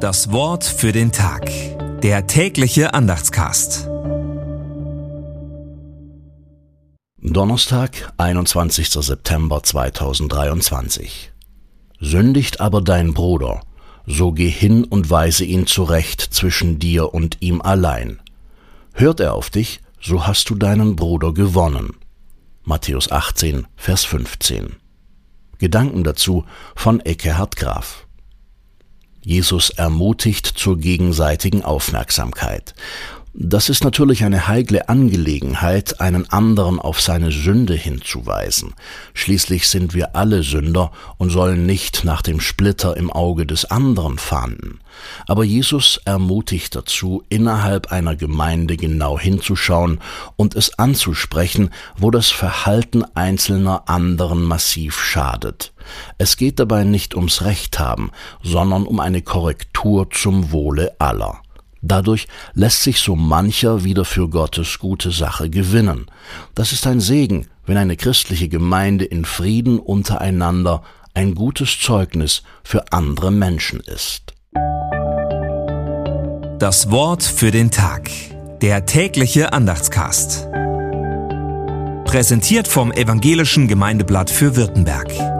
Das Wort für den Tag. Der tägliche Andachtscast. Donnerstag, 21. September 2023. Sündigt aber dein Bruder, so geh hin und weise ihn zurecht zwischen dir und ihm allein. Hört er auf dich, so hast du deinen Bruder gewonnen. Matthäus 18, Vers 15. Gedanken dazu von Eckehard Graf. Jesus ermutigt zur gegenseitigen Aufmerksamkeit. Das ist natürlich eine heikle Angelegenheit, einen anderen auf seine Sünde hinzuweisen. Schließlich sind wir alle Sünder und sollen nicht nach dem Splitter im Auge des anderen fahnden. Aber Jesus ermutigt dazu, innerhalb einer Gemeinde genau hinzuschauen und es anzusprechen, wo das Verhalten einzelner anderen massiv schadet. Es geht dabei nicht ums Recht haben, sondern um eine Korrektur zum Wohle aller. Dadurch lässt sich so mancher wieder für Gottes gute Sache gewinnen. Das ist ein Segen, wenn eine christliche Gemeinde in Frieden untereinander ein gutes Zeugnis für andere Menschen ist. Das Wort für den Tag. Der tägliche Andachtscast. Präsentiert vom Evangelischen Gemeindeblatt für Württemberg.